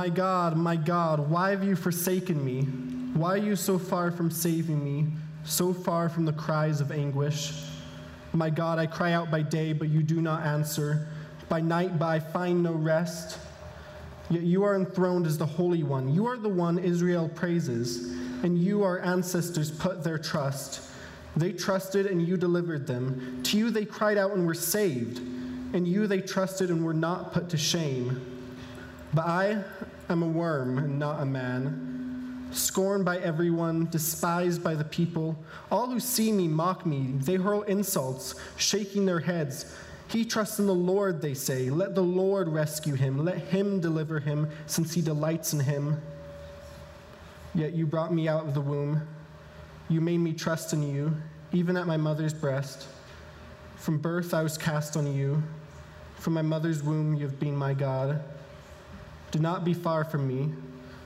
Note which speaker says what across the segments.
Speaker 1: My God, my God, why have you forsaken me? Why are you so far from saving me, so far from the cries of anguish? My God, I cry out by day, but you do not answer. By night, but I find no rest. Yet you are enthroned as the Holy One. You are the one Israel praises, and you, our ancestors, put their trust. They trusted, and you delivered them. To you they cried out and were saved, and you they trusted and were not put to shame. But I am a worm and not a man, scorned by everyone, despised by the people. All who see me mock me. They hurl insults, shaking their heads. He trusts in the Lord, they say. Let the Lord rescue him. Let him deliver him, since he delights in him. Yet you brought me out of the womb. You made me trust in you, even at my mother's breast. From birth I was cast on you. From my mother's womb you have been my God. Do not be far from me,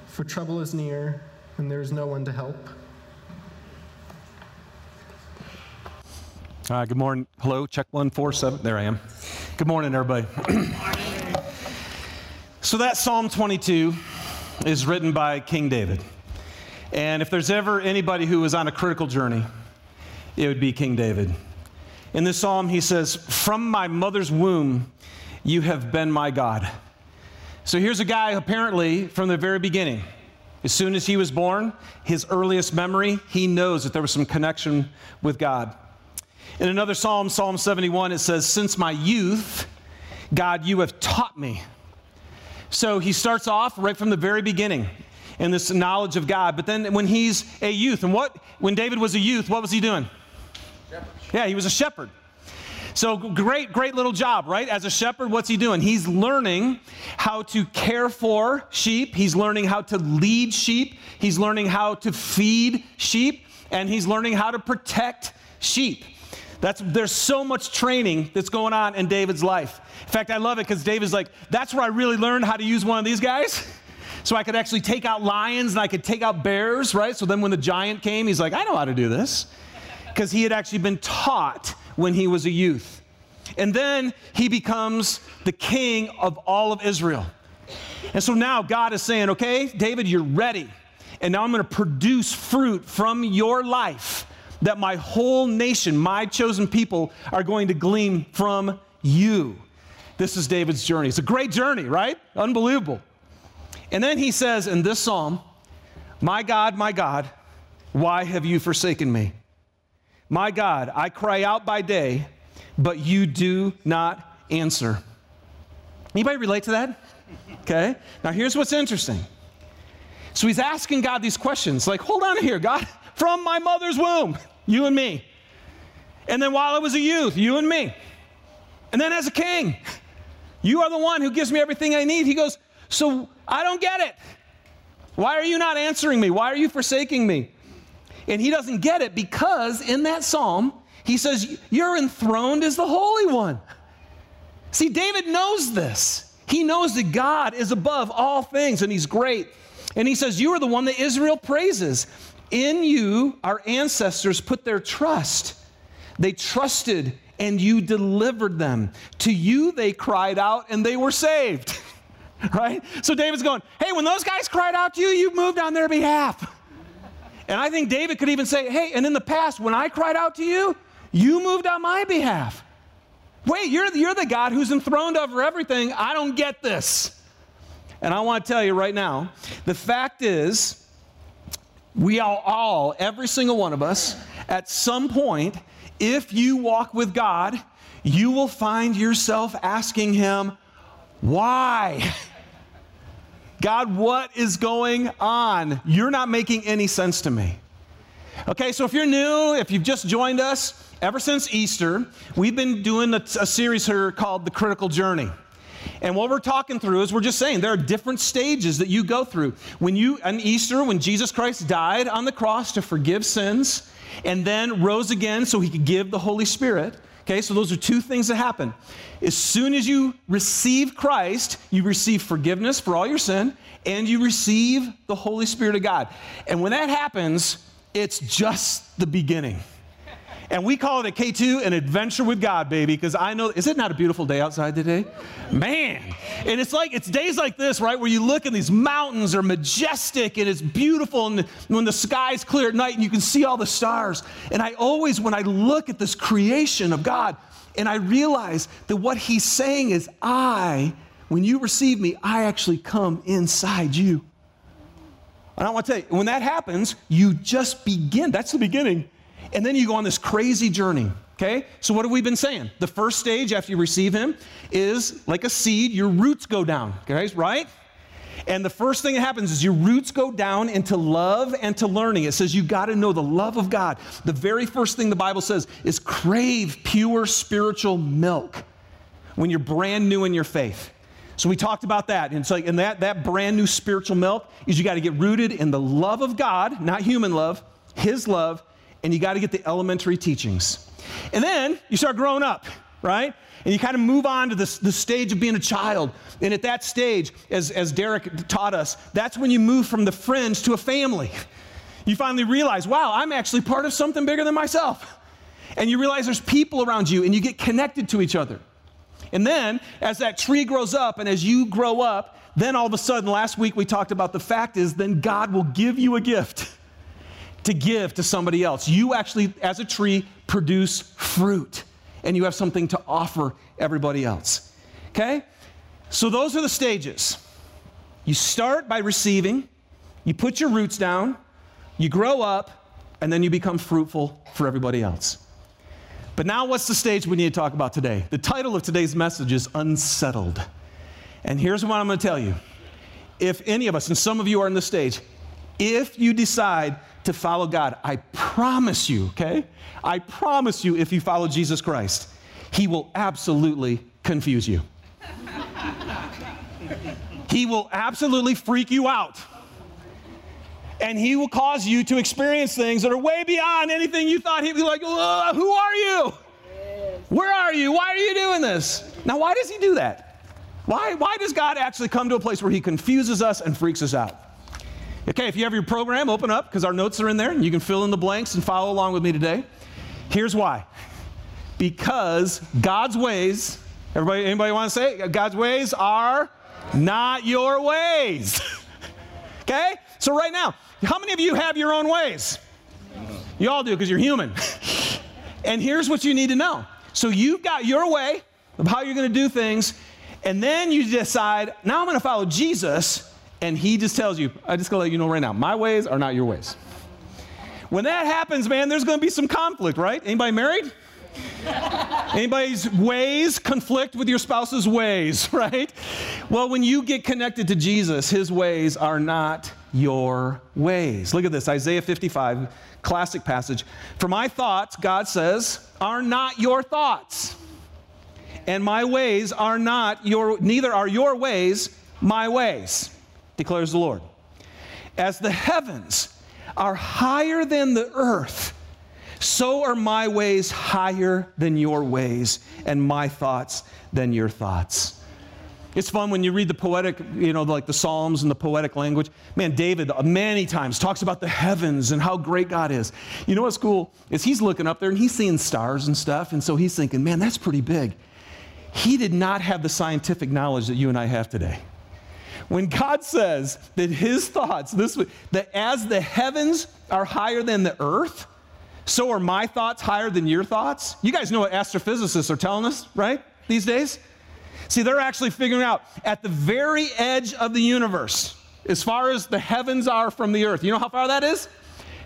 Speaker 1: for trouble is near, and there is no one to help.
Speaker 2: Uh, good morning. Hello, check one four seven. There I am. Good morning, everybody. so that Psalm 22 is written by King David. And if there's ever anybody who was on a critical journey, it would be King David. In this psalm, he says, From my mother's womb, you have been my God. So here's a guy apparently from the very beginning. As soon as he was born, his earliest memory, he knows that there was some connection with God. In another psalm, Psalm 71, it says, Since my youth, God, you have taught me. So he starts off right from the very beginning in this knowledge of God. But then when he's a youth, and what, when David was a youth, what was he doing? Shepherd. Yeah, he was a shepherd. So great, great little job, right? As a shepherd, what's he doing? He's learning how to care for sheep. He's learning how to lead sheep. He's learning how to feed sheep. And he's learning how to protect sheep. That's, there's so much training that's going on in David's life. In fact, I love it because David's like, that's where I really learned how to use one of these guys. So I could actually take out lions and I could take out bears, right? So then when the giant came, he's like, I know how to do this. Because he had actually been taught when he was a youth. And then he becomes the king of all of Israel. And so now God is saying, okay, David, you're ready. And now I'm going to produce fruit from your life that my whole nation, my chosen people, are going to glean from you. This is David's journey. It's a great journey, right? Unbelievable. And then he says in this psalm, My God, my God, why have you forsaken me? My God, I cry out by day, but you do not answer. Anybody relate to that? Okay. Now here's what's interesting. So he's asking God these questions like, hold on here, God, from my mother's womb, you and me. And then while I was a youth, you and me. And then as a king, you are the one who gives me everything I need. He goes, So I don't get it. Why are you not answering me? Why are you forsaking me? And he doesn't get it because in that psalm, he says, You're enthroned as the Holy One. See, David knows this. He knows that God is above all things and he's great. And he says, You are the one that Israel praises. In you, our ancestors put their trust. They trusted and you delivered them. To you, they cried out and they were saved. right? So David's going, Hey, when those guys cried out to you, you moved on their behalf. And I think David could even say, Hey, and in the past, when I cried out to you, you moved on my behalf. Wait, you're, you're the God who's enthroned over everything. I don't get this. And I want to tell you right now the fact is, we are all, every single one of us, at some point, if you walk with God, you will find yourself asking Him, Why? God, what is going on? You're not making any sense to me. Okay, so if you're new, if you've just joined us, ever since Easter, we've been doing a, a, series here called The Critical Journey. And what we're talking through is we're just saying there are different stages that you go through. When you, on Easter, when Jesus Christ died on the cross to forgive sins and then rose again so he could give the Holy Spirit, Okay, so those are two things that happen. As soon as you receive Christ, you receive forgiveness for all your sin and you receive the Holy Spirit of God. And when that happens, it's just the beginning. And we call it at K2 an adventure with God, baby, because I know, is it not a beautiful day outside today? Man. And it's like, it's days like this, right, where you look and these mountains are majestic and it's beautiful. And when the sky's clear at night and you can see all the stars. And I always, when I look at this creation of God, and I realize that what he's saying is, I, when you receive me, I actually come inside you. And I want to tell you, when that happens, you just begin. That's the beginning and then you go on this crazy journey. Okay? So, what have we been saying? The first stage after you receive Him is like a seed, your roots go down, guys, right? And the first thing that happens is your roots go down into love and to learning. It says you got to know the love of God. The very first thing the Bible says is crave pure spiritual milk when you're brand new in your faith. So we talked about that. And so and that, that brand new spiritual milk is you got to get rooted in the love of God, not human love, His love, and you got to get the elementary teachings. And then you start growing up, right? And you kind of move on to this, the stage of being a child. And at that stage, as, as Derek taught us, that's when you move from the fringe to a family. You finally realize, wow, I'm actually part of something bigger than myself. And you realize there's people around you and you get connected to each other. And then, as that tree grows up and as you grow up, then all of a sudden, last week we talked about the fact is then God will give you a gift to give to somebody else. You actually, as a tree, produce fruit and you have something to offer everybody else. Okay? So those are the stages. You start by receiving, you put your roots down, you grow up, and then you become fruitful for everybody else. But now, what's the stage we need to talk about today? The title of today's message is Unsettled. And here's what I'm going to tell you. If any of us, and some of you are in this stage, if you decide to follow God, I promise you, okay? I promise you, if you follow Jesus Christ, He will absolutely confuse you. he will absolutely freak you out. And He will cause you to experience things that are way beyond anything you thought He'd be like, Who are you? Where are you? Why are you doing this? Now, why does He do that? Why, why does God actually come to a place where He confuses us and freaks us out? Okay, if you have your program, open up because our notes are in there and you can fill in the blanks and follow along with me today. Here's why. Because God's ways, everybody, anybody want to say it? God's ways are not your ways. okay? So right now, how many of you have your own ways? You all do because you're human. and here's what you need to know. So you've got your way of how you're going to do things, and then you decide, now I'm going to follow Jesus and he just tells you, I just gotta let you know right now, my ways are not your ways. When that happens, man, there's gonna be some conflict, right? Anybody married? Anybody's ways conflict with your spouse's ways, right? Well, when you get connected to Jesus, his ways are not your ways. Look at this Isaiah 55, classic passage. For my thoughts, God says, are not your thoughts. And my ways are not your, neither are your ways my ways declares the Lord. As the heavens are higher than the earth, so are my ways higher than your ways, and my thoughts than your thoughts. It's fun when you read the poetic, you know, like the Psalms and the poetic language. Man, David many times talks about the heavens and how great God is. You know what's cool? Is he's looking up there and he's seeing stars and stuff, and so he's thinking, man, that's pretty big. He did not have the scientific knowledge that you and I have today. When God says that his thoughts, this, that as the heavens are higher than the earth, so are my thoughts higher than your thoughts. You guys know what astrophysicists are telling us, right? These days? See, they're actually figuring out at the very edge of the universe, as far as the heavens are from the earth, you know how far that is?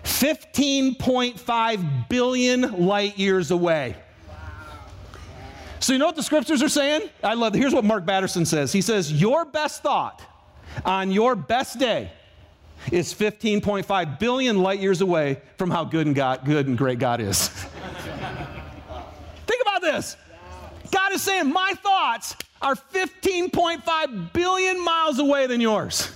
Speaker 2: 15.5 billion light years away. So, you know what the scriptures are saying? I love. Here's what Mark Batterson says He says, Your best thought on your best day is 15.5 billion light years away from how good and, God, good and great God is. Think about this. God is saying, My thoughts are 15.5 billion miles away than yours.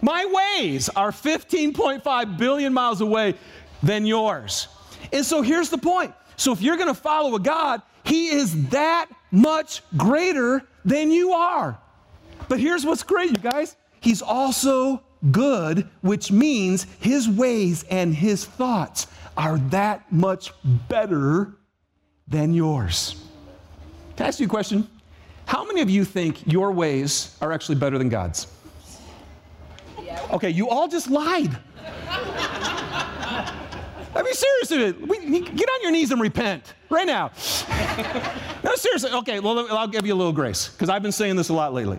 Speaker 2: My ways are 15.5 billion miles away than yours. And so here's the point. So if you're going to follow a God, He is that much greater than you are. But here's what's great, you guys. He's also good, which means his ways and his thoughts are that much better than yours. Can I ask you a question? How many of you think your ways are actually better than God's? Okay, you all just lied. I mean, seriously, we, get on your knees and repent right now. no, seriously. Okay, well, I'll give you a little grace because I've been saying this a lot lately.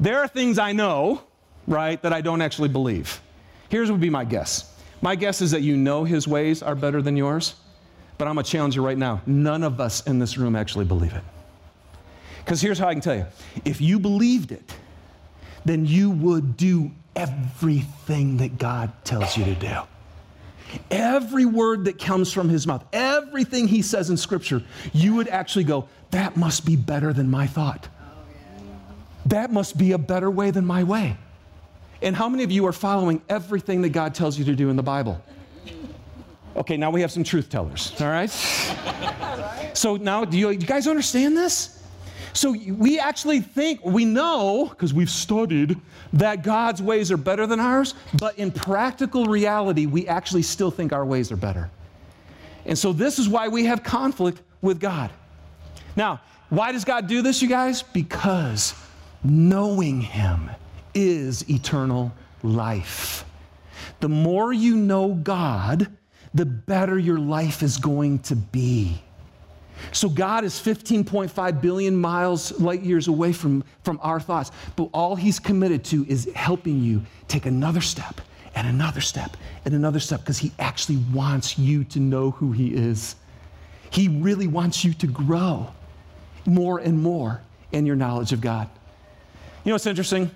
Speaker 2: There are things I know, right, that I don't actually believe. Here's what would be my guess. My guess is that you know his ways are better than yours, but I'm going to challenge you right now. None of us in this room actually believe it. Because here's how I can tell you if you believed it, then you would do everything that God tells you to do. Every word that comes from his mouth, everything he says in scripture, you would actually go, that must be better than my thought. That must be a better way than my way. And how many of you are following everything that God tells you to do in the Bible? Okay, now we have some truth tellers, all right? So now, do you, you guys understand this? So we actually think, we know, because we've studied, that God's ways are better than ours, but in practical reality, we actually still think our ways are better. And so this is why we have conflict with God. Now, why does God do this, you guys? Because knowing Him is eternal life. The more you know God, the better your life is going to be. So God is 15.5 billion miles, light years away from, from our thoughts. But all he's committed to is helping you take another step and another step and another step because he actually wants you to know who he is. He really wants you to grow more and more in your knowledge of God. You know what's interesting?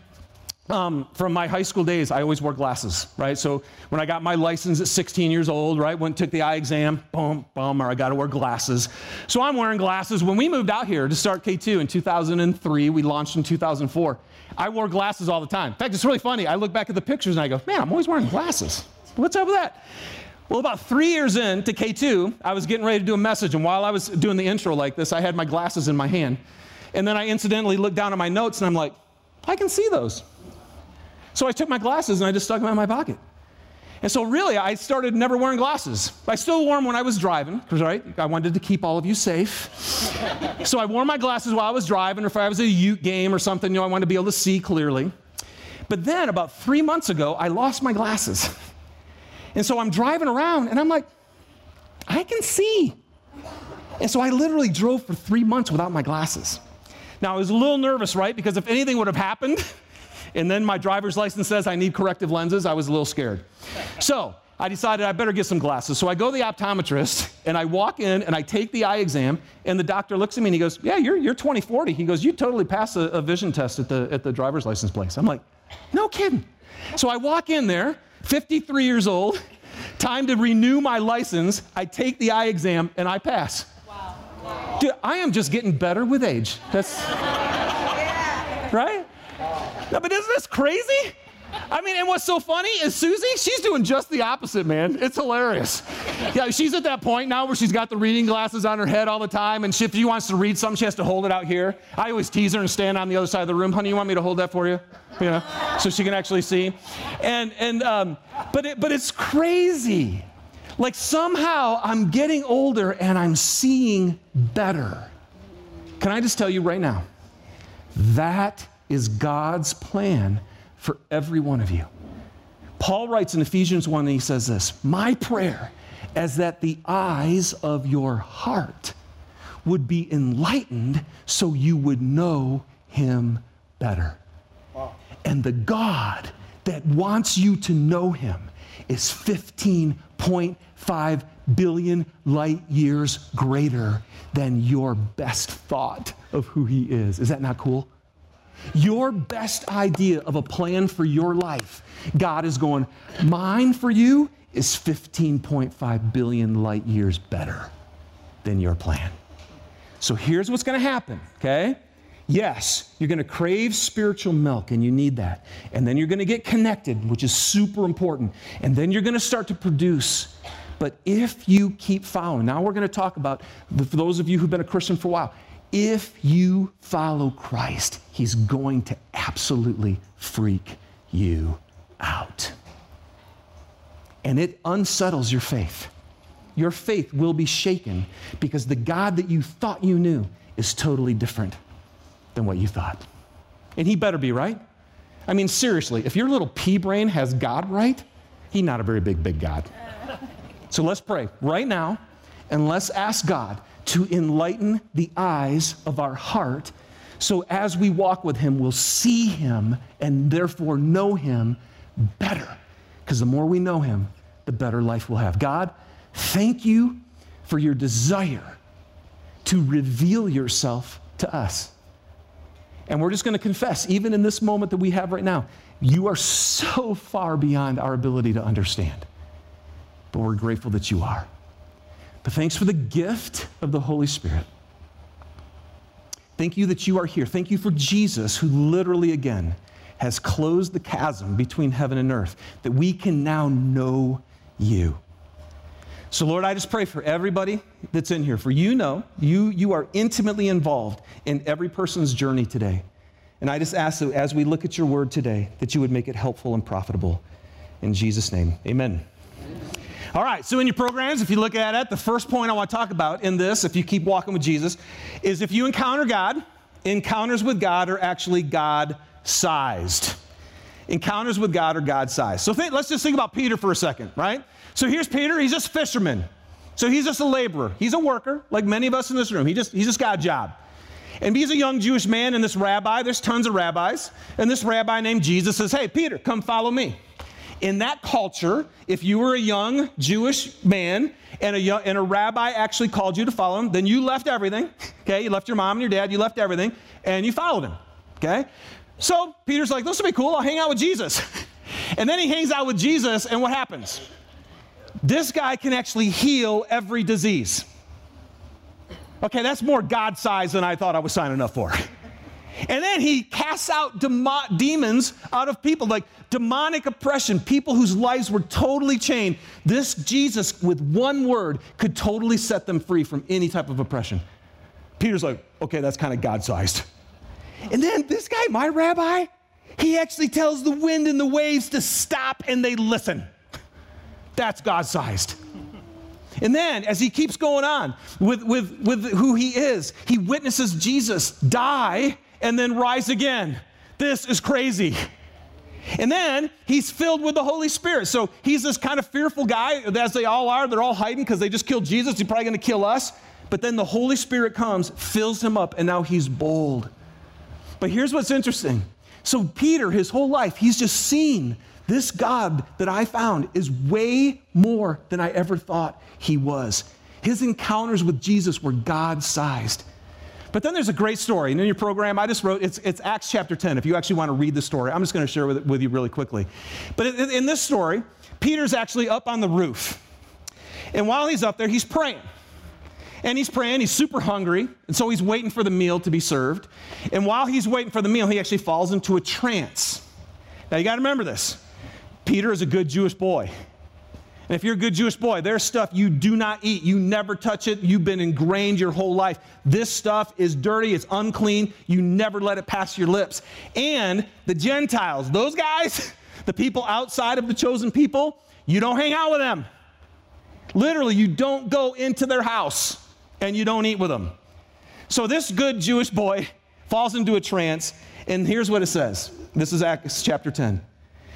Speaker 2: Um, from my high school days, I always wore glasses, right? So when I got my license at 16 years old, right, went took the eye exam, boom, boom, or I got to wear glasses. So I'm wearing glasses. When we moved out here to start K2 in 2003, we launched in 2004. I wore glasses all the time. In fact, it's really funny. I look back at the pictures and I go, man, I'm always wearing glasses. What's up with that? Well, about three years in to K2, I was getting ready to do a message, and while I was doing the intro like this, I had my glasses in my hand. And then I incidentally looked down at my notes and I'm like, I can see those. So I took my glasses and I just stuck them in my pocket. And so really, I started never wearing glasses. I still wore them when I was driving, because right, I wanted to keep all of you safe. so I wore my glasses while I was driving, or if I was at a Ute game or something, you know, I wanted to be able to see clearly. But then about three months ago, I lost my glasses. And so I'm driving around and I'm like, I can see. And so I literally drove for three months without my glasses. Now I was a little nervous, right? Because if anything would have happened, and then my driver's license says I need corrective lenses, I was a little scared. So I decided I better get some glasses. So I go to the optometrist and I walk in and I take the eye exam, and the doctor looks at me and he goes, Yeah, you're, you're 2040. He goes, You totally passed a, a vision test at the, at the driver's license place. I'm like, No kidding. So I walk in there, 53 years old, time to renew my license. I take the eye exam and I pass. Wow. wow. Dude, I am just getting better with age. That's yeah. right? No, but isn't this crazy? I mean, and what's so funny is Susie, she's doing just the opposite, man. It's hilarious. Yeah, she's at that point now where she's got the reading glasses on her head all the time, and she, if she wants to read something, she has to hold it out here. I always tease her and stand on the other side of the room. Honey, you want me to hold that for you? You know, so she can actually see. And and um, but it, but it's crazy. Like somehow I'm getting older and I'm seeing better. Can I just tell you right now? That is God's plan for every one of you. Paul writes in Ephesians 1, and he says this My prayer is that the eyes of your heart would be enlightened so you would know him better. Wow. And the God that wants you to know him is 15.5 billion light years greater than your best thought of who he is. Is that not cool? Your best idea of a plan for your life, God is going, mine for you is 15.5 billion light years better than your plan. So here's what's going to happen, okay? Yes, you're going to crave spiritual milk, and you need that. And then you're going to get connected, which is super important. And then you're going to start to produce. But if you keep following, now we're going to talk about, for those of you who've been a Christian for a while, if you follow Christ, he's going to absolutely freak you out. And it unsettles your faith. your faith will be shaken because the God that you thought you knew is totally different than what you thought. And he better be right. I mean, seriously, if your little pea brain has God right, he's not a very big, big God. So let's pray right now and let's ask God to enlighten the eyes of our heart so as we walk with him, we'll see him and therefore know him better. Because the more we know him, the better life we'll have. God, thank you for your desire to reveal yourself to us. And we're just going to confess, even in this moment that we have right now, you are so far beyond our ability to understand. But we're grateful that you are. But thanks for the gift of the Holy Spirit. Thank you that you are here. Thank you for Jesus, who literally, again, has closed the chasm between heaven and earth, that we can now know you. So, Lord, I just pray for everybody that's in here. For you know, you, you are intimately involved in every person's journey today. And I just ask that as we look at your word today, that you would make it helpful and profitable. In Jesus' name, amen. All right, so in your programs, if you look at it, the first point I want to talk about in this, if you keep walking with Jesus, is if you encounter God, encounters with God are actually God sized. Encounters with God are God sized. So think, let's just think about Peter for a second, right? So here's Peter, he's just a fisherman. So he's just a laborer. He's a worker, like many of us in this room. He just, he's just got a job. And he's a young Jewish man, and this rabbi, there's tons of rabbis, and this rabbi named Jesus says, Hey, Peter, come follow me. In that culture, if you were a young Jewish man and a, young, and a rabbi actually called you to follow him, then you left everything. Okay, you left your mom and your dad, you left everything, and you followed him. Okay? So Peter's like, this will be cool. I'll hang out with Jesus. and then he hangs out with Jesus, and what happens? This guy can actually heal every disease. Okay, that's more God sized than I thought I was signing up for. And then he casts out demo- demons out of people, like demonic oppression, people whose lives were totally chained. This Jesus, with one word, could totally set them free from any type of oppression. Peter's like, okay, that's kind of God sized. And then this guy, my rabbi, he actually tells the wind and the waves to stop and they listen. That's God sized. And then, as he keeps going on with, with, with who he is, he witnesses Jesus die and then rise again. This is crazy. And then he's filled with the Holy Spirit. So he's this kind of fearful guy, as they all are. They're all hiding because they just killed Jesus. He's probably going to kill us. But then the Holy Spirit comes, fills him up, and now he's bold. But here's what's interesting. So, Peter, his whole life, he's just seen this God that I found is way more than I ever thought he was. His encounters with Jesus were God sized. But then there's a great story. And in your program, I just wrote, it's, it's Acts chapter 10, if you actually want to read the story. I'm just going to share with, with you really quickly. But in, in this story, Peter's actually up on the roof. And while he's up there, he's praying. And he's praying, he's super hungry, and so he's waiting for the meal to be served. And while he's waiting for the meal, he actually falls into a trance. Now you got to remember this Peter is a good Jewish boy. And if you're a good Jewish boy, there's stuff you do not eat. You never touch it. You've been ingrained your whole life. This stuff is dirty, it's unclean. You never let it pass your lips. And the Gentiles, those guys, the people outside of the chosen people, you don't hang out with them. Literally, you don't go into their house and you don't eat with them. So this good Jewish boy falls into a trance, and here's what it says. This is Acts chapter 10.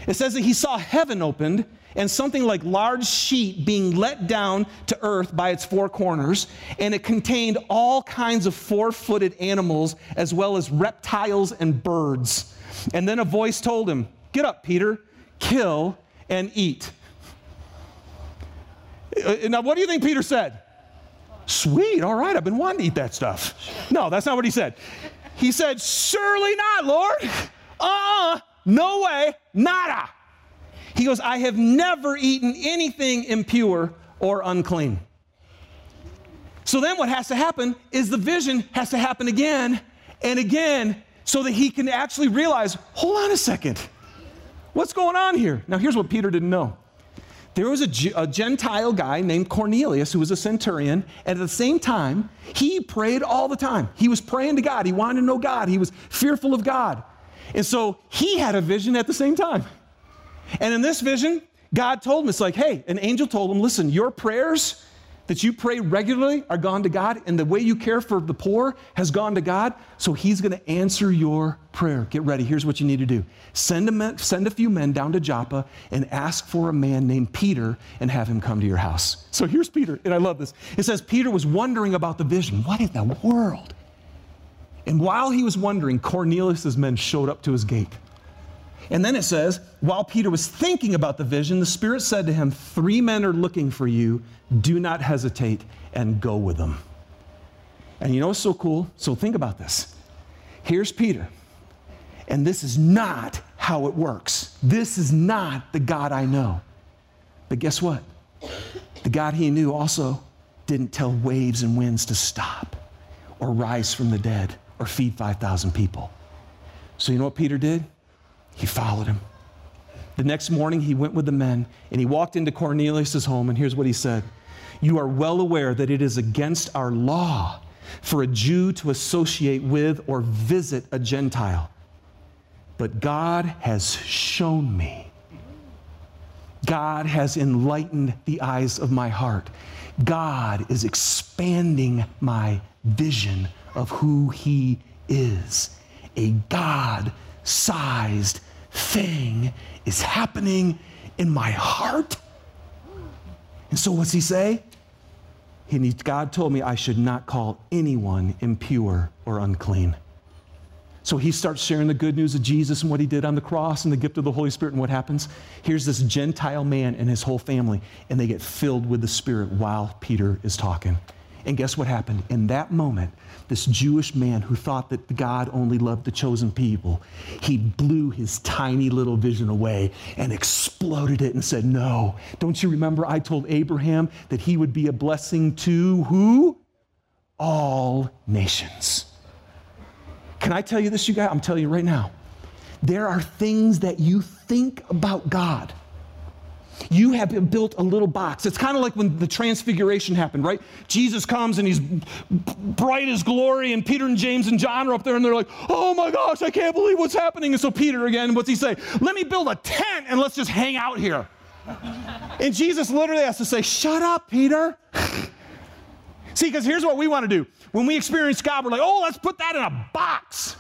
Speaker 2: It says that he saw heaven opened and something like large sheet being let down to earth by its four corners, and it contained all kinds of four footed animals as well as reptiles and birds. And then a voice told him, Get up, Peter, kill and eat. Uh, now, what do you think Peter said? Sweet, all right, I've been wanting to eat that stuff. No, that's not what he said. He said, Surely not, Lord. Uh uh-uh, uh, no way, nada. He goes, I have never eaten anything impure or unclean. So then what has to happen is the vision has to happen again and again so that he can actually realize hold on a second. What's going on here? Now, here's what Peter didn't know. There was a, a, Gentile guy named Cornelius who was a centurion, and at the same time, he prayed all the time. He was praying to God. He wanted to know God. He was fearful of God. And so he had a vision at the same time. And in this vision, God told him, it's like, hey, an angel told him, listen, your prayers, that you pray regularly are gone to God, and the way you care for the poor has gone to God. So He's going to answer your prayer. Get ready. Here's what you need to do send a, men, send a few men down to Joppa and ask for a man named Peter and have him come to your house. So here's Peter, and I love this. It says Peter was wondering about the vision. What in the world? And while he was wondering, Cornelius' men showed up to his gate. And then it says, while Peter was thinking about the vision, the Spirit said to him, Three men are looking for you. Do not hesitate and go with them. And you know what's so cool? So think about this. Here's Peter. And this is not how it works. This is not the God I know. But guess what? The God he knew also didn't tell waves and winds to stop or rise from the dead or feed 5,000 people. So you know what Peter did? He followed him. The next morning, he went with the men and he walked into Cornelius' home, and here's what he said You are well aware that it is against our law for a Jew to associate with or visit a Gentile. But God has shown me. God has enlightened the eyes of my heart. God is expanding my vision of who He is a God sized thing is happening in my heart. And so, what's he say? He, God told me I should not call anyone impure or unclean. So he starts sharing the good news of Jesus and what he did on the cross and the gift of the Holy Spirit and what happens. Here's this Gentile man and his whole family, and they get filled with the Spirit while Peter is talking. And guess what happened? In that moment, this Jewish man who thought that God only loved the chosen people, he blew his tiny little vision away and exploded it and said, No, don't you remember I told Abraham that he would be a blessing to who? All nations. Can I tell you this, you guys? I'm telling you right now. There are things that you think about God you have built a little box. It's kind of like when the transfiguration happened, right? Jesus comes and he's bright as glory, and Peter and James and John are up there and they're like, oh my gosh, I can't believe what's happening. And so Peter again, what's he say? Let me build a tent and let's just hang out here. and Jesus literally has to say, shut up, Peter. See, because here's what we want to do. When we experience God, we're like, oh, let's put that in a box.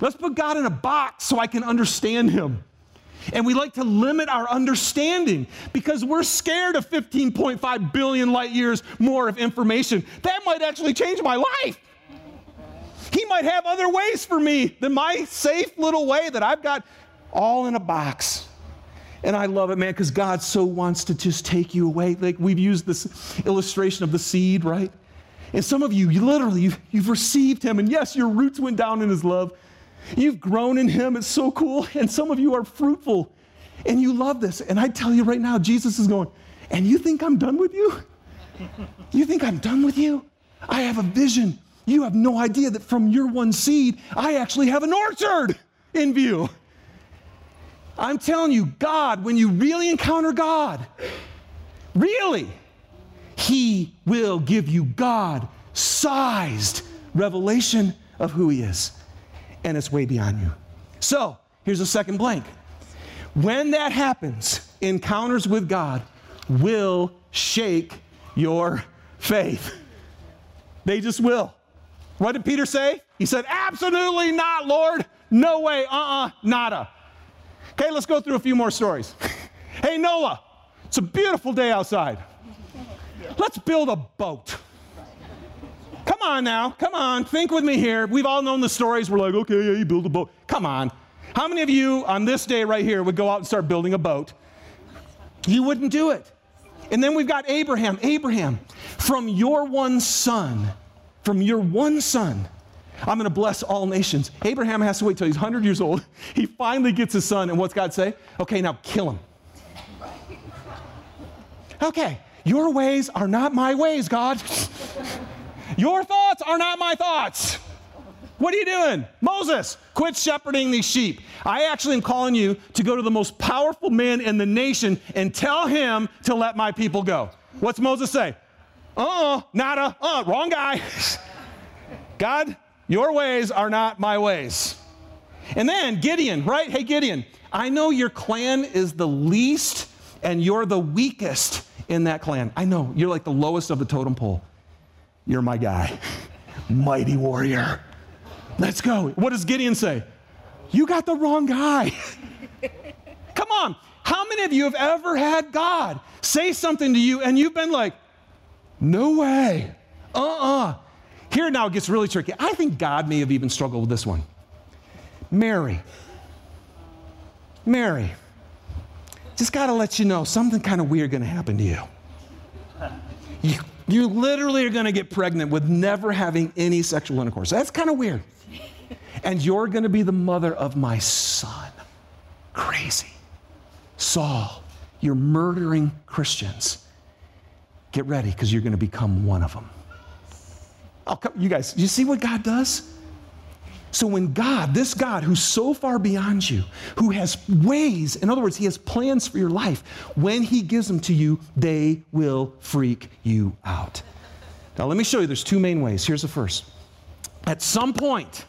Speaker 2: Let's put God in a box so I can understand him. And we like to limit our understanding because we're scared of 15.5 billion light years more of information. That might actually change my life. He might have other ways for me than my safe little way that I've got all in a box. And I love it, man, because God so wants to just take you away. Like we've used this illustration of the seed, right? And some of you, you literally, you've, you've received Him, and yes, your roots went down in His love. You've grown in Him. It's so cool. And some of you are fruitful and you love this. And I tell you right now, Jesus is going, and you think I'm done with you? You think I'm done with you? I have a vision. You have no idea that from your one seed, I actually have an orchard in view. I'm telling you, God, when you really encounter God, really, He will give you God sized revelation of who He is and it's way beyond you. So, here's a second blank. When that happens, encounters with God will shake your faith. They just will. What did Peter say? He said, Absolutely not, Lord. No way. Uh uh-uh, uh, nada. Okay, let's go through a few more stories. hey, Noah, it's a beautiful day outside. Let's build a boat. Come on now, come on, think with me here. We've all known the stories. We're like, okay, yeah, you build a boat. Come on. How many of you on this day right here would go out and start building a boat? You wouldn't do it. And then we've got Abraham. Abraham, from your one son, from your one son, I'm going to bless all nations. Abraham has to wait till he's 100 years old. He finally gets his son, and what's God say? Okay, now kill him. Okay, your ways are not my ways, God. Your thoughts are not my thoughts. What are you doing? Moses, quit shepherding these sheep. I actually am calling you to go to the most powerful man in the nation and tell him to let my people go. What's Moses say? Uh uh nada, uh, wrong guy. God, your ways are not my ways. And then Gideon, right? Hey, Gideon, I know your clan is the least and you're the weakest in that clan. I know, you're like the lowest of the totem pole. You're my guy. Mighty warrior. Let's go. What does Gideon say? You got the wrong guy. Come on. How many of you have ever had God say something to you and you've been like, no way. Uh uh-uh. uh Here now it gets really tricky. I think God may have even struggled with this one. Mary. Mary. Just got to let you know something kind of weird going to happen to you. You, you literally are going to get pregnant with never having any sexual intercourse. That's kind of weird. And you're going to be the mother of my son. Crazy. Saul, you're murdering Christians. Get ready because you're going to become one of them. Come, you guys, you see what God does? So when God, this God who's so far beyond you, who has ways, in other words, he has plans for your life, when he gives them to you, they will freak you out. Now let me show you there's two main ways. Here's the first. At some point,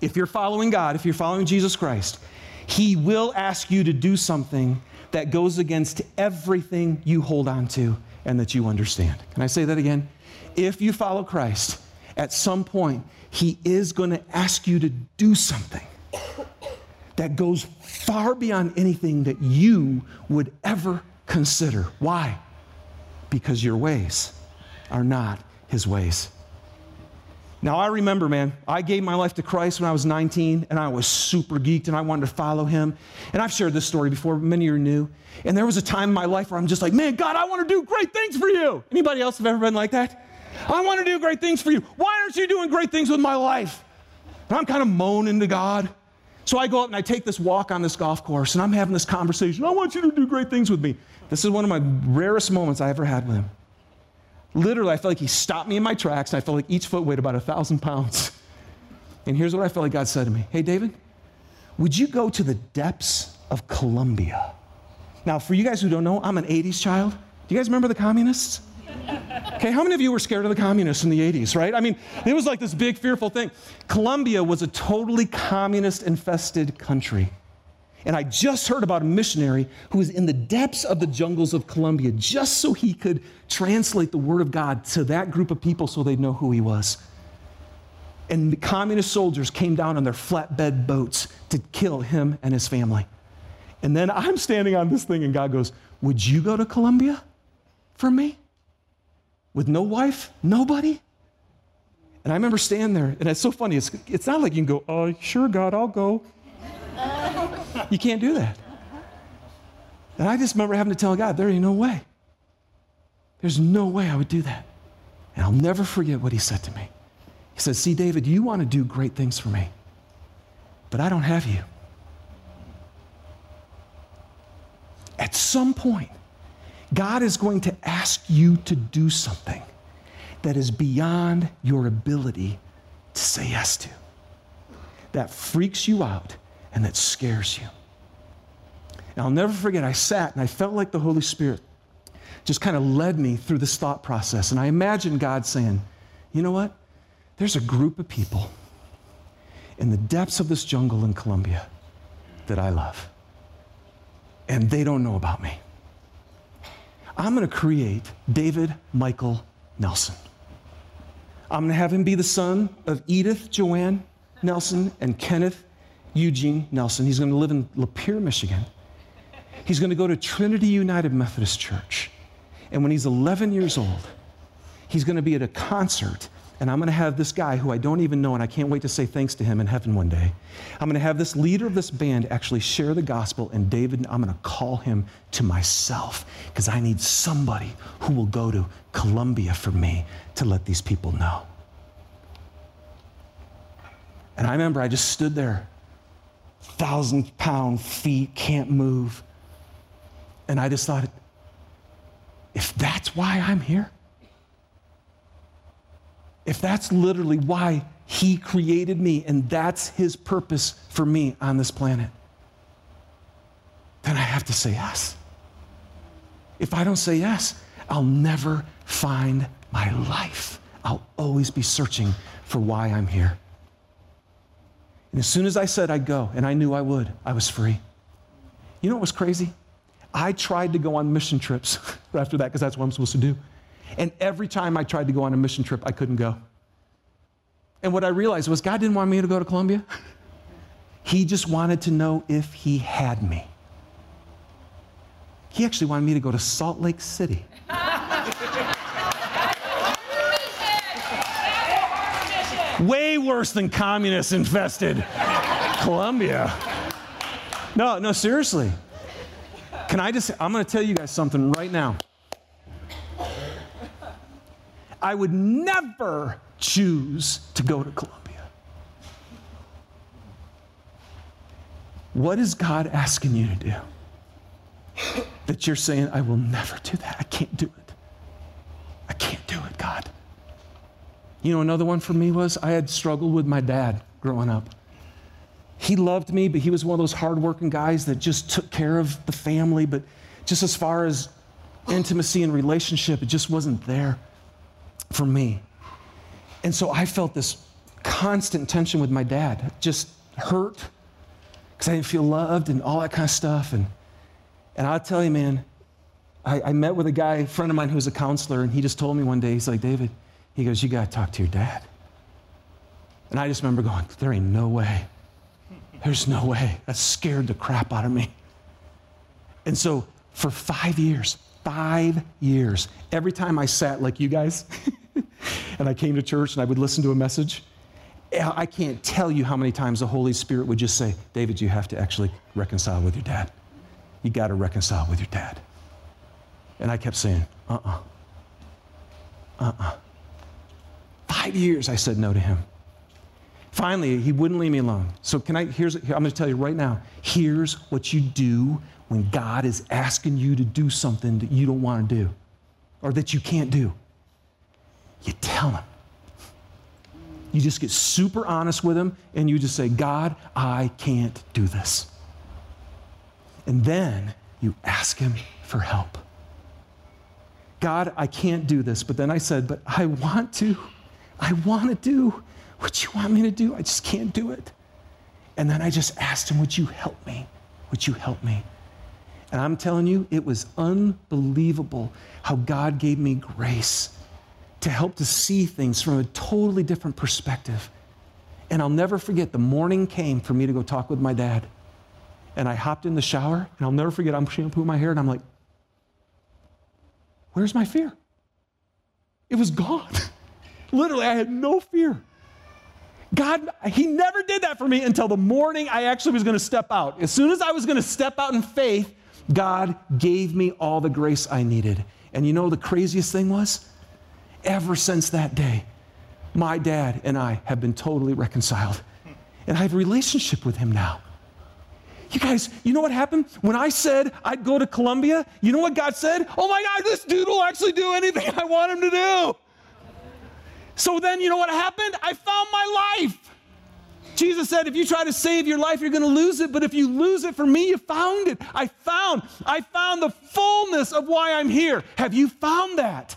Speaker 2: if you're following God, if you're following Jesus Christ, he will ask you to do something that goes against everything you hold on to and that you understand. Can I say that again? If you follow Christ, at some point, He is going to ask you to do something that goes far beyond anything that you would ever consider. Why? Because your ways are not His ways. Now, I remember, man, I gave my life to Christ when I was 19, and I was super geeked, and I wanted to follow him. And I've shared this story before, many are new. And there was a time in my life where I'm just like, man, God, I want to do great things for you. Anybody else have ever been like that? I want to do great things for you. Why aren't you doing great things with my life? And I'm kind of moaning to God. So I go up and I take this walk on this golf course, and I'm having this conversation. I want you to do great things with me. This is one of my rarest moments I ever had with him. Literally, I felt like he stopped me in my tracks, and I felt like each foot weighed about a thousand pounds. And here's what I felt like God said to me Hey, David, would you go to the depths of Colombia? Now, for you guys who don't know, I'm an 80s child. Do you guys remember the communists? Okay, how many of you were scared of the communists in the 80s, right? I mean, it was like this big, fearful thing. Colombia was a totally communist infested country. And I just heard about a missionary who was in the depths of the jungles of Colombia just so he could translate the Word of God to that group of people so they'd know who he was. And the communist soldiers came down on their flatbed boats to kill him and his family. And then I'm standing on this thing, and God goes, Would you go to Colombia for me? With no wife? Nobody? And I remember standing there, and it's so funny. It's, it's not like you can go, Oh, sure, God, I'll go. You can't do that. And I just remember having to tell God, there ain't no way. There's no way I would do that. And I'll never forget what he said to me. He said, See, David, you want to do great things for me, but I don't have you. At some point, God is going to ask you to do something that is beyond your ability to say yes to, that freaks you out and that scares you. And I'll never forget, I sat and I felt like the Holy Spirit just kind of led me through this thought process. And I imagined God saying, you know what? There's a group of people in the depths of this jungle in Colombia that I love. And they don't know about me. I'm going to create David Michael Nelson. I'm going to have him be the son of Edith Joanne Nelson and Kenneth Eugene Nelson. He's going to live in Lapeer, Michigan. He's going to go to Trinity United Methodist Church. And when he's 11 years old, he's going to be at a concert. And I'm going to have this guy who I don't even know, and I can't wait to say thanks to him in heaven one day. I'm going to have this leader of this band actually share the gospel, and David, I'm going to call him to myself because I need somebody who will go to Colombia for me to let these people know. And I remember I just stood there thousand pound feet, can't move. And I just thought, if that's why I'm here, if that's literally why he created me and that's his purpose for me on this planet, then I have to say yes. If I don't say yes, I'll never find my life. I'll always be searching for why I'm here. And as soon as I said I'd go, and I knew I would, I was free. You know what was crazy? I tried to go on mission trips after that because that's what I'm supposed to do. And every time I tried to go on a mission trip, I couldn't go. And what I realized was God didn't want me to go to Colombia. He just wanted to know if He had me. He actually wanted me to go to Salt Lake City. Way worse than communist infested Colombia. No, no, seriously. Can I just, I'm going to tell you guys something right now. I would never choose to go to Colombia. What is God asking you to do? That you're saying, I will never do that. I can't do it. I can't do it, God. You know, another one for me was I had struggled with my dad growing up. He loved me, but he was one of those hardworking guys that just took care of the family, but just as far as intimacy and relationship, it just wasn't there for me. And so I felt this constant tension with my dad, just hurt because I didn't feel loved and all that kind of stuff. And, and I'll tell you, man, I, I met with a guy, a friend of mine who's a counselor, and he just told me one day, he's like, David, he goes, You got to talk to your dad. And I just remember going, There ain't no way. There's no way. That scared the crap out of me. And so for five years, five years, every time I sat like you guys and I came to church and I would listen to a message, I can't tell you how many times the Holy Spirit would just say, David, you have to actually reconcile with your dad. You got to reconcile with your dad. And I kept saying, uh uh-uh. uh. Uh uh. Five years I said no to him. Finally, he wouldn't leave me alone. So, can I? Here's, I'm going to tell you right now here's what you do when God is asking you to do something that you don't want to do or that you can't do. You tell him. You just get super honest with him and you just say, God, I can't do this. And then you ask him for help. God, I can't do this. But then I said, But I want to. I want to do what you want me to do. I just can't do it. And then I just asked him, Would you help me? Would you help me? And I'm telling you, it was unbelievable how God gave me grace to help to see things from a totally different perspective. And I'll never forget the morning came for me to go talk with my dad. And I hopped in the shower, and I'll never forget I'm shampooing my hair, and I'm like, Where's my fear? It was gone. Literally, I had no fear. God, He never did that for me until the morning I actually was going to step out. As soon as I was going to step out in faith, God gave me all the grace I needed. And you know the craziest thing was? Ever since that day, my dad and I have been totally reconciled. And I have a relationship with him now. You guys, you know what happened? When I said I'd go to Colombia, you know what God said? Oh my God, this dude will actually do anything I want him to do. So then, you know what happened? I found my life. Jesus said, if you try to save your life, you're going to lose it. But if you lose it for me, you found it. I found, I found the fullness of why I'm here. Have you found that?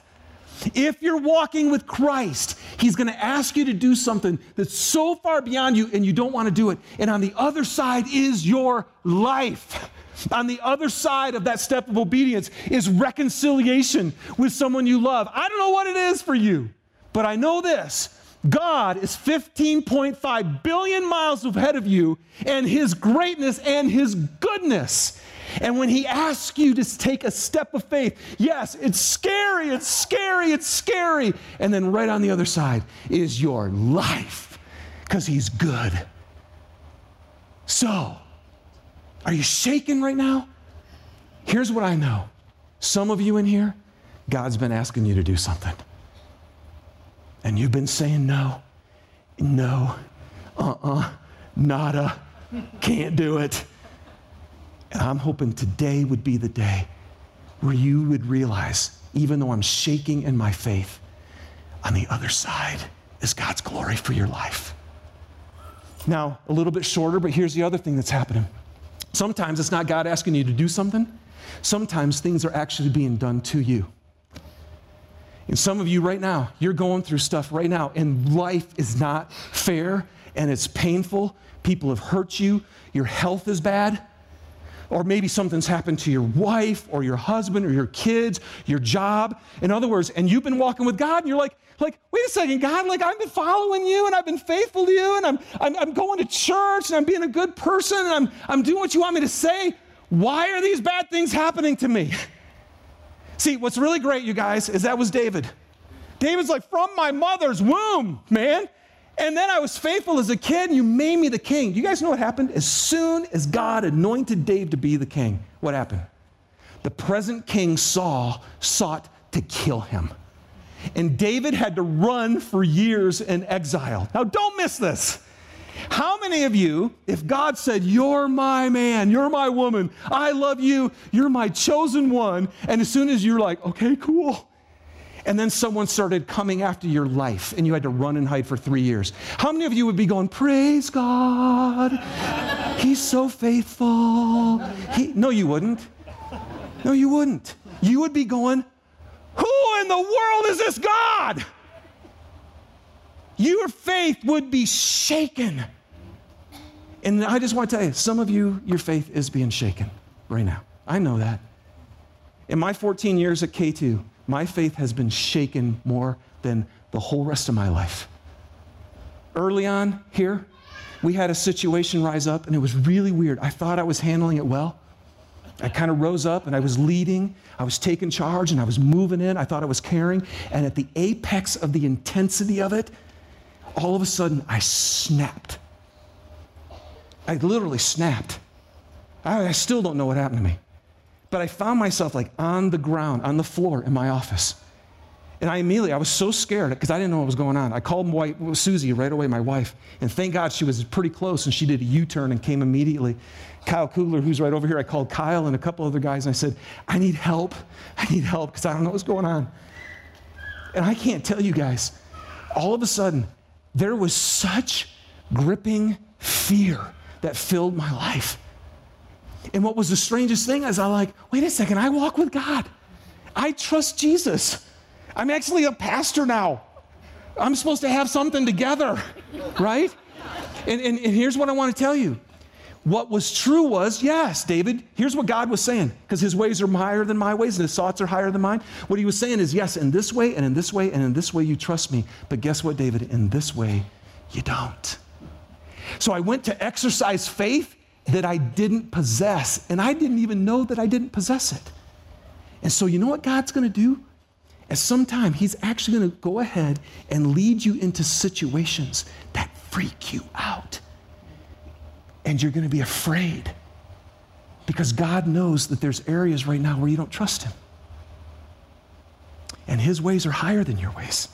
Speaker 2: If you're walking with Christ, He's going to ask you to do something that's so far beyond you and you don't want to do it. And on the other side is your life. On the other side of that step of obedience is reconciliation with someone you love. I don't know what it is for you, but I know this God is 15.5 billion miles ahead of you, and His greatness and His goodness and when he asks you to take a step of faith, yes, it's scary, it's scary, it's scary. And then right on the other side is your life because he's good. So, are you shaking right now? Here's what I know some of you in here, God's been asking you to do something. And you've been saying no, no, uh uh-uh, uh, nada, can't do it. And I'm hoping today would be the day where you would realize, even though I'm shaking in my faith, on the other side is God's glory for your life. Now, a little bit shorter, but here's the other thing that's happening. Sometimes it's not God asking you to do something, sometimes things are actually being done to you. And some of you right now, you're going through stuff right now, and life is not fair and it's painful. People have hurt you, your health is bad or maybe something's happened to your wife or your husband or your kids, your job. In other words, and you've been walking with God and you're like, like, wait a second, God, like I've been following you and I've been faithful to you and I'm, I'm, I'm going to church and I'm being a good person and I'm, I'm doing what you want me to say. Why are these bad things happening to me? See, what's really great, you guys, is that was David. David's like, from my mother's womb, man. And then I was faithful as a kid, and you made me the king. Do you guys know what happened? As soon as God anointed Dave to be the king, what happened? The present king Saul sought to kill him. And David had to run for years in exile. Now, don't miss this. How many of you, if God said, You're my man, you're my woman, I love you, you're my chosen one, and as soon as you're like, Okay, cool, and then someone started coming after your life and you had to run and hide for three years. How many of you would be going, Praise God? He's so faithful. He, no, you wouldn't. No, you wouldn't. You would be going, Who in the world is this God? Your faith would be shaken. And I just want to tell you, some of you, your faith is being shaken right now. I know that. In my 14 years at K2, my faith has been shaken more than the whole rest of my life. Early on here, we had a situation rise up, and it was really weird. I thought I was handling it well. I kind of rose up and I was leading, I was taking charge, and I was moving in. I thought I was caring. And at the apex of the intensity of it, all of a sudden I snapped. I literally snapped. I, I still don't know what happened to me. But I found myself like on the ground, on the floor in my office. And I immediately, I was so scared because I didn't know what was going on. I called my, Susie right away, my wife, and thank God she was pretty close and she did a U turn and came immediately. Kyle Kugler, who's right over here, I called Kyle and a couple other guys and I said, I need help. I need help because I don't know what's going on. And I can't tell you guys, all of a sudden, there was such gripping fear that filled my life. And what was the strangest thing is I like, wait a second, I walk with God. I trust Jesus. I'm actually a pastor now. I'm supposed to have something together, right? And, and, and here's what I want to tell you. What was true was, yes, David, here's what God was saying, because his ways are higher than my ways and his thoughts are higher than mine. What he was saying is, yes, in this way and in this way and in this way you trust me. But guess what, David? In this way, you don't. So I went to exercise faith that I didn't possess, and I didn't even know that I didn't possess it. And so, you know what God's gonna do? At some time, He's actually gonna go ahead and lead you into situations that freak you out. And you're gonna be afraid because God knows that there's areas right now where you don't trust Him. And His ways are higher than your ways.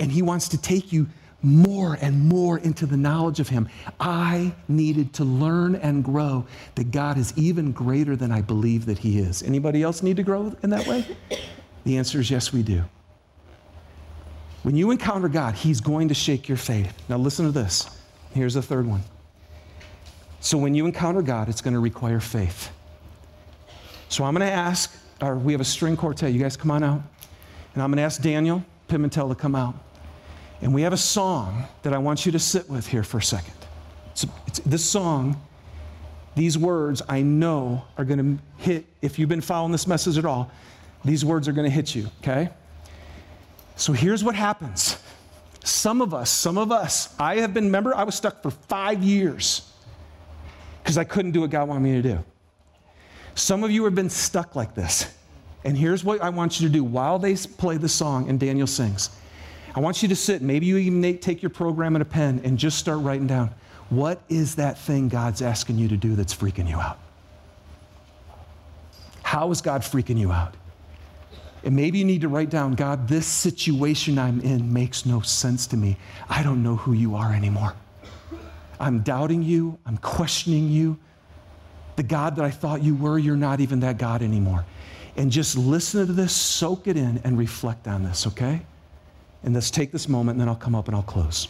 Speaker 2: And He wants to take you more and more into the knowledge of Him. I needed to learn and grow that God is even greater than I believe that He is. Anybody else need to grow in that way? The answer is yes, we do. When you encounter God, He's going to shake your faith. Now, listen to this. Here's the third one. So, when you encounter God, it's going to require faith. So, I'm going to ask, or we have a string quartet. You guys come on out. And I'm going to ask Daniel Pimentel to come out. And we have a song that I want you to sit with here for a second. It's, it's, this song, these words, I know are going to hit, if you've been following this message at all, these words are going to hit you, okay? So here's what happens. Some of us, some of us, I have been, remember, I was stuck for five years because I couldn't do what God wanted me to do. Some of you have been stuck like this. And here's what I want you to do while they play the song and Daniel sings. I want you to sit, maybe you even take your program and a pen and just start writing down what is that thing God's asking you to do that's freaking you out? How is God freaking you out? And maybe you need to write down God, this situation I'm in makes no sense to me. I don't know who you are anymore. I'm doubting you, I'm questioning you. The God that I thought you were, you're not even that God anymore. And just listen to this, soak it in, and reflect on this, okay? And let's take this moment, and then I'll come up and I'll close.